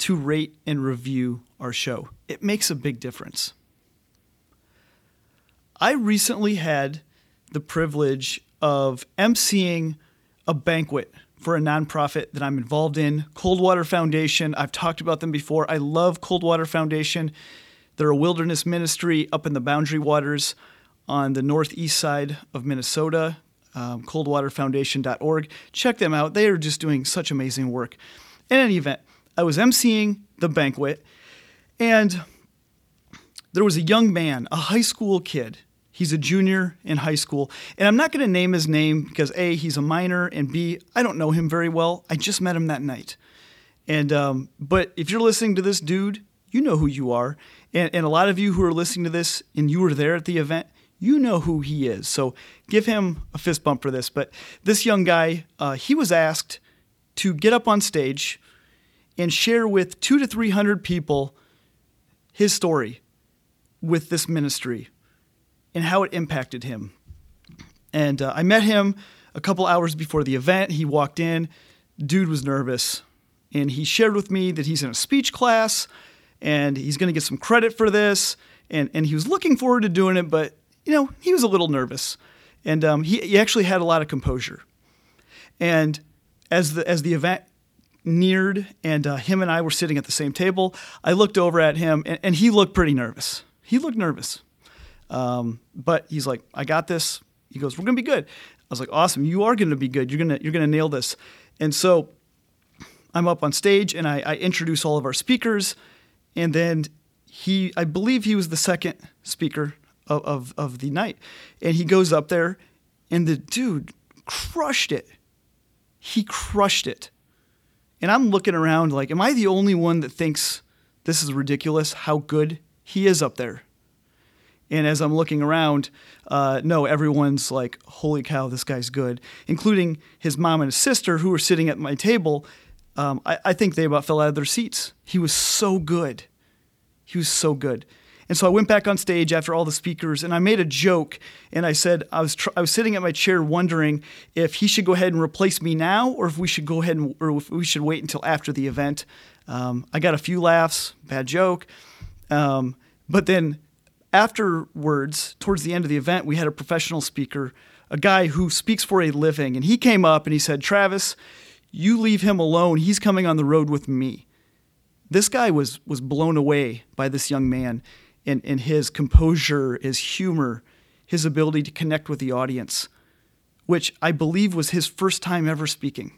to rate and review our show. It makes a big difference. I recently had the privilege of emceeing a banquet for a nonprofit that I'm involved in, Coldwater Foundation. I've talked about them before. I love Coldwater Foundation. They're a wilderness ministry up in the Boundary Waters on the northeast side of Minnesota, um, coldwaterfoundation.org. Check them out. They are just doing such amazing work. In any event, I was emceeing the banquet, and there was a young man, a high school kid, He's a junior in high school. And I'm not going to name his name because A, he's a minor, and B, I don't know him very well. I just met him that night. And, um, but if you're listening to this dude, you know who you are. And, and a lot of you who are listening to this and you were there at the event, you know who he is. So give him a fist bump for this. But this young guy, uh, he was asked to get up on stage and share with two to 300 people his story with this ministry and how it impacted him. And uh, I met him a couple hours before the event. He walked in, dude was nervous, and he shared with me that he's in a speech class and he's going to get some credit for this. And, and he was looking forward to doing it, but you know he was a little nervous, and um, he, he actually had a lot of composure. And as the as the event neared, and uh, him and I were sitting at the same table, I looked over at him, and, and he looked pretty nervous. He looked nervous. Um, but he's like, I got this. He goes, we're gonna be good. I was like, awesome. You are gonna be good. You're gonna you're gonna nail this. And so I'm up on stage and I, I introduce all of our speakers, and then he I believe he was the second speaker of, of, of the night, and he goes up there, and the dude crushed it. He crushed it. And I'm looking around like, am I the only one that thinks this is ridiculous how good he is up there? And as I'm looking around, uh, no, everyone's like, holy cow, this guy's good, including his mom and his sister who were sitting at my table. Um, I, I, think they about fell out of their seats. He was so good. He was so good. And so I went back on stage after all the speakers and I made a joke and I said, I was, tr- I was sitting at my chair wondering if he should go ahead and replace me now or if we should go ahead and, or if we should wait until after the event. Um, I got a few laughs, bad joke. Um, but then afterwards, towards the end of the event, we had a professional speaker, a guy who speaks for a living, and he came up and he said, Travis, you leave him alone. He's coming on the road with me. This guy was was blown away by this young man and, and his composure, his humor, his ability to connect with the audience, which I believe was his first time ever speaking.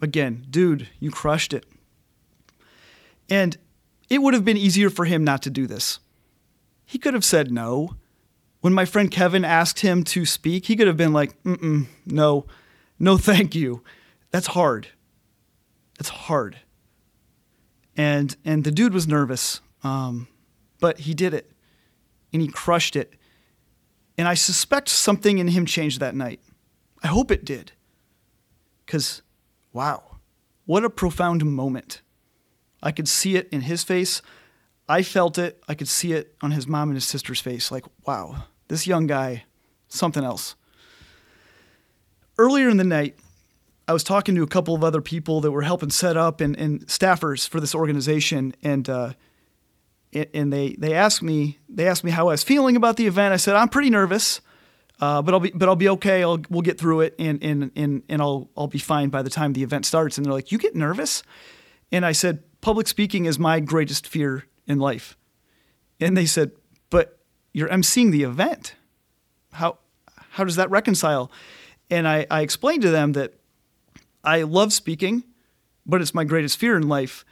Again, dude, you crushed it. And it would have been easier for him not to do this. He could have said no. When my friend Kevin asked him to speak, he could have been like, mm no, no, thank you. That's hard. That's hard. And and the dude was nervous, um, but he did it, and he crushed it. And I suspect something in him changed that night. I hope it did. Because, wow, what a profound moment. I could see it in his face. I felt it. I could see it on his mom and his sister's face. Like, wow, this young guy, something else. Earlier in the night, I was talking to a couple of other people that were helping set up and, and staffers for this organization, and uh, and they they asked me they asked me how I was feeling about the event. I said I'm pretty nervous, uh, but I'll be but I'll be okay. I'll we'll get through it, and and and and I'll I'll be fine by the time the event starts. And they're like, you get nervous, and I said public speaking is my greatest fear in life. And they said, But you're emceeing the event. How, how does that reconcile? And I, I explained to them that I love speaking, but it's my greatest fear in life.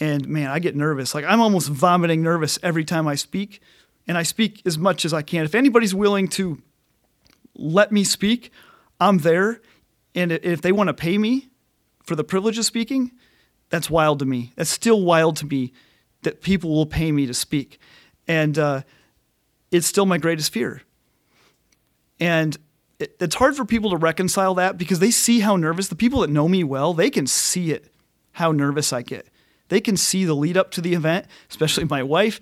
And man, I get nervous. Like I'm almost vomiting nervous every time I speak. And I speak as much as I can. If anybody's willing to let me speak, I'm there. And if they want to pay me for the privilege of speaking, that's wild to me. That's still wild to me that people will pay me to speak. And uh, it's still my greatest fear. And it, it's hard for people to reconcile that because they see how nervous, the people that know me well, they can see it, how nervous I get. They can see the lead up to the event, especially my wife.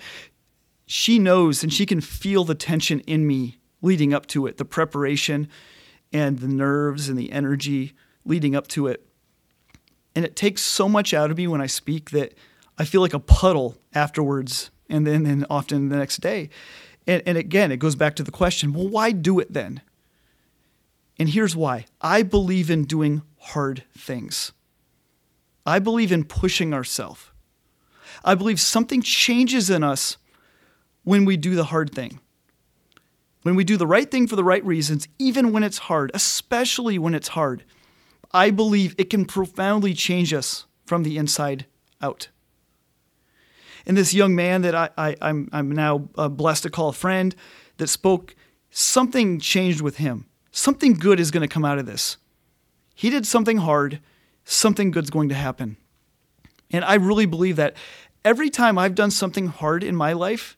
She knows and she can feel the tension in me leading up to it, the preparation and the nerves and the energy leading up to it. And it takes so much out of me when I speak that I feel like a puddle afterwards and then and often the next day. And, and again, it goes back to the question well, why do it then? And here's why I believe in doing hard things. I believe in pushing ourselves. I believe something changes in us when we do the hard thing. When we do the right thing for the right reasons, even when it's hard, especially when it's hard, I believe it can profoundly change us from the inside out. And this young man that I, I, am I'm, I'm now uh, blessed to call a friend that spoke, something changed with him. Something good is going to come out of this. He did something hard, something good's going to happen. And I really believe that every time I've done something hard in my life,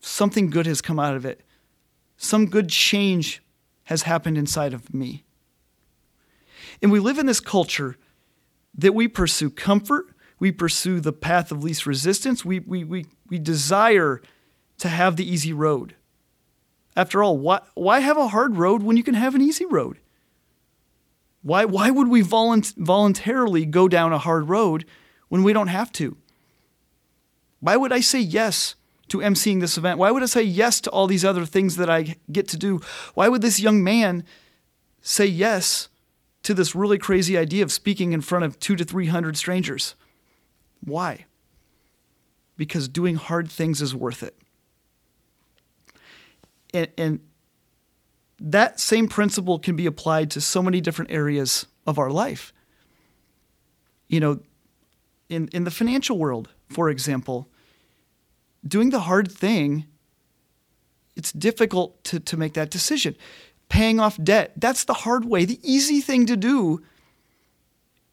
something good has come out of it. Some good change has happened inside of me. And we live in this culture that we pursue comfort, we pursue the path of least resistance, we, we, we, we desire to have the easy road. After all, why, why have a hard road when you can have an easy road? Why, why would we volunt- voluntarily go down a hard road when we don't have to? Why would I say yes to emceeing this event? Why would I say yes to all these other things that I get to do? Why would this young man say yes to this really crazy idea of speaking in front of two to 300 strangers? Why? Because doing hard things is worth it. And, and that same principle can be applied to so many different areas of our life. You know, in, in the financial world, for example, doing the hard thing, it's difficult to, to make that decision. Paying off debt, that's the hard way. The easy thing to do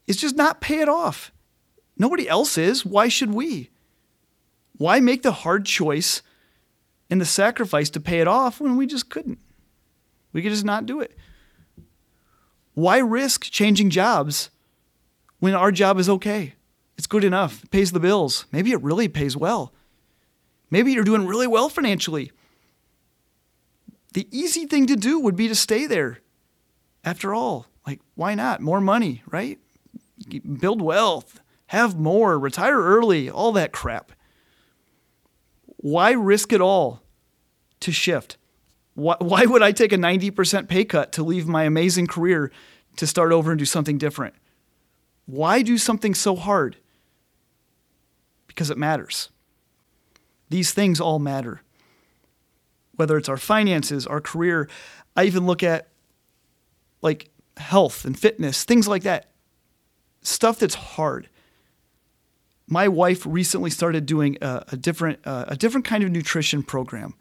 is just not pay it off. Nobody else is. Why should we? Why make the hard choice and the sacrifice to pay it off when we just couldn't? We could just not do it. Why risk changing jobs when our job is okay? It's good enough, it pays the bills. Maybe it really pays well. Maybe you're doing really well financially. The easy thing to do would be to stay there. After all, like, why not? More money, right? Build wealth, have more, retire early, all that crap. Why risk it all to shift? Why, why would I take a 90% pay cut to leave my amazing career to start over and do something different? Why do something so hard? Because it matters. These things all matter. Whether it's our finances, our career, I even look at like health and fitness, things like that. Stuff that's hard. My wife recently started doing a, a different uh, a different kind of nutrition program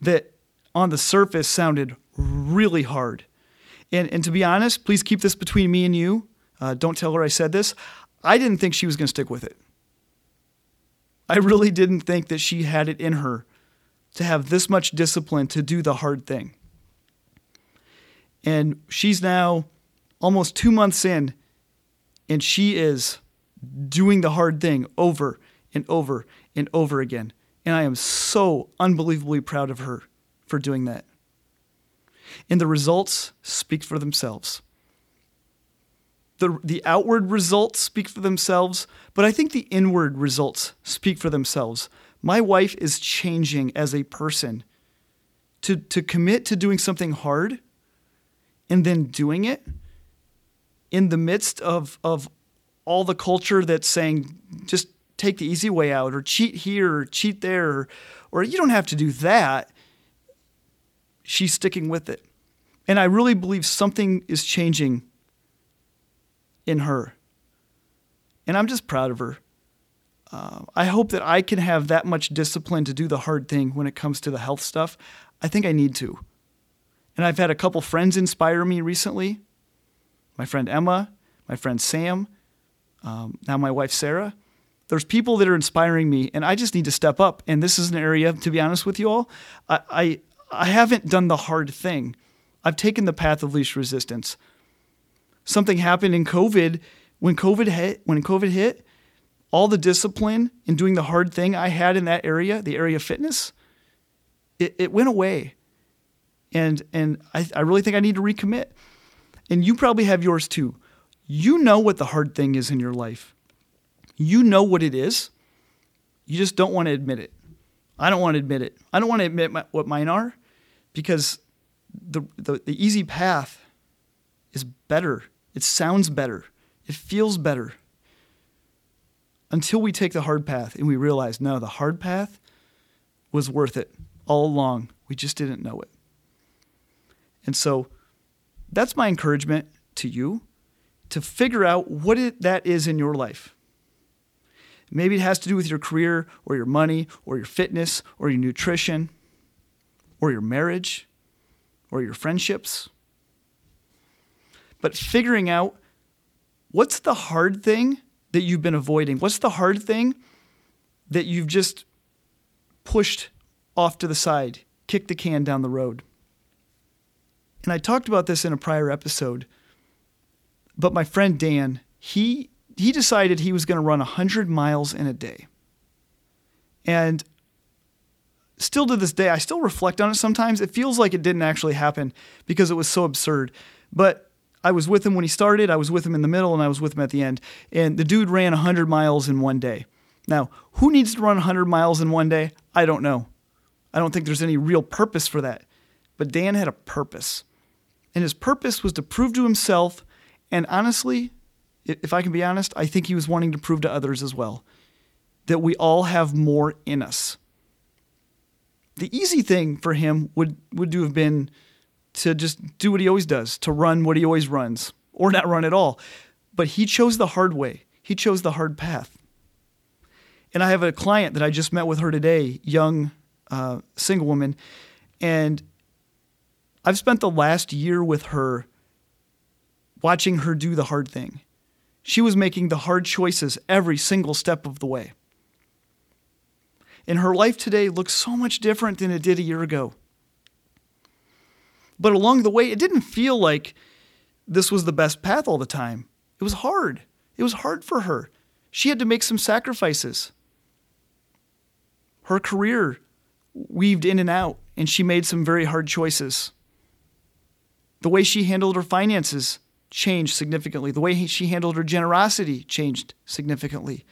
that on the surface sounded really hard. And, and to be honest, please keep this between me and you. Uh, don't tell her I said this. I didn't think she was going to stick with it. I really didn't think that she had it in her to have this much discipline to do the hard thing. And she's now almost two months in, and she is doing the hard thing over and over and over again. And I am so unbelievably proud of her for doing that. And the results speak for themselves the, the outward results speak for themselves, but I think the inward results speak for themselves. My wife is changing as a person. To, to commit to doing something hard and then doing it in the midst of, of all the culture that's saying just take the easy way out or cheat here or cheat there or, or you don't have to do that. She's sticking with it. And I really believe something is changing in her. And I'm just proud of her. Uh, I hope that I can have that much discipline to do the hard thing when it comes to the health stuff. I think I need to. And I've had a couple friends inspire me recently my friend Emma, my friend Sam, um, now my wife Sarah. there's people that are inspiring me, and I just need to step up. And this is an area, to be honest with you all, I, I, I haven't done the hard thing. I've taken the path of least resistance. Something happened in COVID when COVID hit. When COVID hit, all the discipline in doing the hard thing I had in that area, the area of fitness, it, it went away. And and I, I really think I need to recommit. And you probably have yours too. You know what the hard thing is in your life. You know what it is. You just don't want to admit it. I don't want to admit it. I don't want to admit my, what mine are because the, the, the easy path is better. It sounds better. It feels better. Until we take the hard path and we realize, no, the hard path was worth it all along. We just didn't know it. And so that's my encouragement to you to figure out what it, that is in your life. Maybe it has to do with your career or your money or your fitness or your nutrition or your marriage or your friendships. But figuring out what's the hard thing that you've been avoiding? What's the hard thing that you've just pushed off to the side, kicked the can down the road? And I talked about this in a prior episode, but my friend Dan, he he decided he was going to run 100 miles in a day. And still to this day, I still reflect on it sometimes. It feels like it didn't actually happen because it was so absurd. But I was with him when he started, I was with him in the middle, and I was with him at the end. And the dude ran 100 miles in one day. Now, who needs to run 100 miles in one day? I don't know. I don't think there's any real purpose for that. But Dan had a purpose. And his purpose was to prove to himself, and honestly, if I can be honest, I think he was wanting to prove to others as well that we all have more in us. The easy thing for him would, would have been to just do what he always does, to run what he always runs, or not run at all. But he chose the hard way, he chose the hard path. And I have a client that I just met with her today, young uh, single woman, and I've spent the last year with her watching her do the hard thing. She was making the hard choices every single step of the way. And her life today looks so much different than it did a year ago. But along the way, it didn't feel like this was the best path all the time. It was hard. It was hard for her. She had to make some sacrifices. Her career weaved in and out, and she made some very hard choices. The way she handled her finances changed significantly. The way she handled her generosity changed significantly.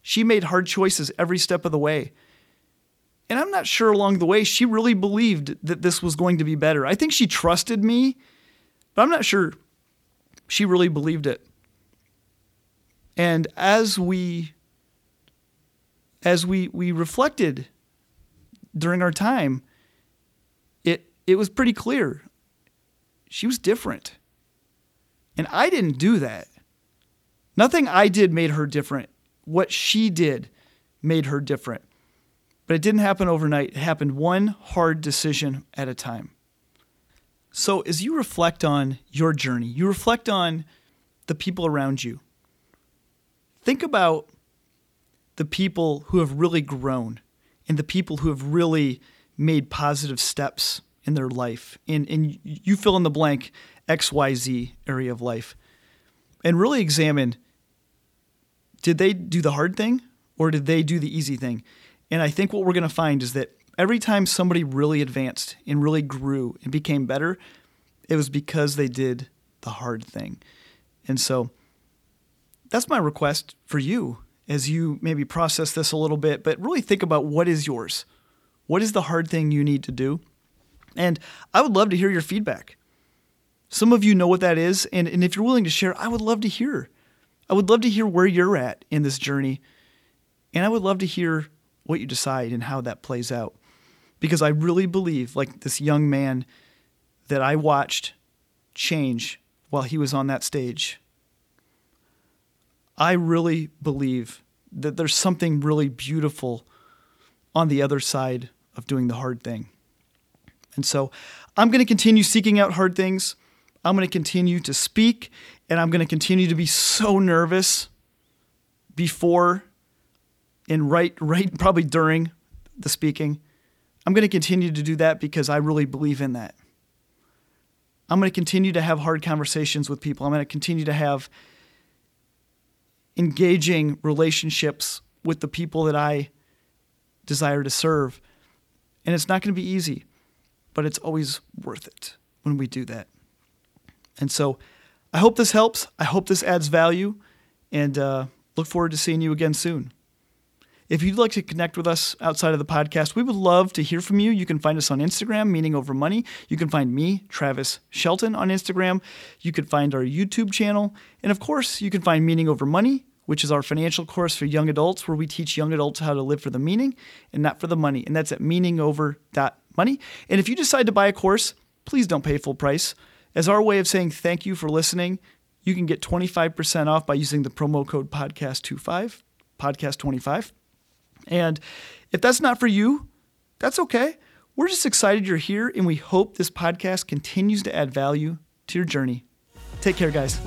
She made hard choices every step of the way. And I'm not sure along the way she really believed that this was going to be better. I think she trusted me, but I'm not sure she really believed it. And as we as we we reflected during our time, it it was pretty clear she was different. And I didn't do that. Nothing I did made her different. What she did made her different. But it didn't happen overnight. It happened one hard decision at a time. So, as you reflect on your journey, you reflect on the people around you, think about the people who have really grown and the people who have really made positive steps in their life. And, and you fill in the blank XYZ area of life. And really examine did they do the hard thing or did they do the easy thing? And I think what we're going to find is that every time somebody really advanced and really grew and became better, it was because they did the hard thing. And so that's my request for you as you maybe process this a little bit, but really think about what is yours. What is the hard thing you need to do? And I would love to hear your feedback. Some of you know what that is. And, and if you're willing to share, I would love to hear. I would love to hear where you're at in this journey. And I would love to hear what you decide and how that plays out. Because I really believe, like this young man that I watched change while he was on that stage, I really believe that there's something really beautiful on the other side of doing the hard thing. And so I'm going to continue seeking out hard things. I'm going to continue to speak and I'm going to continue to be so nervous before and right right probably during the speaking. I'm going to continue to do that because I really believe in that. I'm going to continue to have hard conversations with people. I'm going to continue to have engaging relationships with the people that I desire to serve. And it's not going to be easy, but it's always worth it when we do that. And so I hope this helps. I hope this adds value and uh, look forward to seeing you again soon. If you'd like to connect with us outside of the podcast, we would love to hear from you. You can find us on Instagram, Meaning Over Money. You can find me, Travis Shelton, on Instagram. You can find our YouTube channel. And of course, you can find Meaning Over Money, which is our financial course for young adults, where we teach young adults how to live for the meaning and not for the money. And that's at meaningover.money. And if you decide to buy a course, please don't pay full price. As our way of saying thank you for listening, you can get 25% off by using the promo code podcast25, podcast25. And if that's not for you, that's okay. We're just excited you're here, and we hope this podcast continues to add value to your journey. Take care, guys.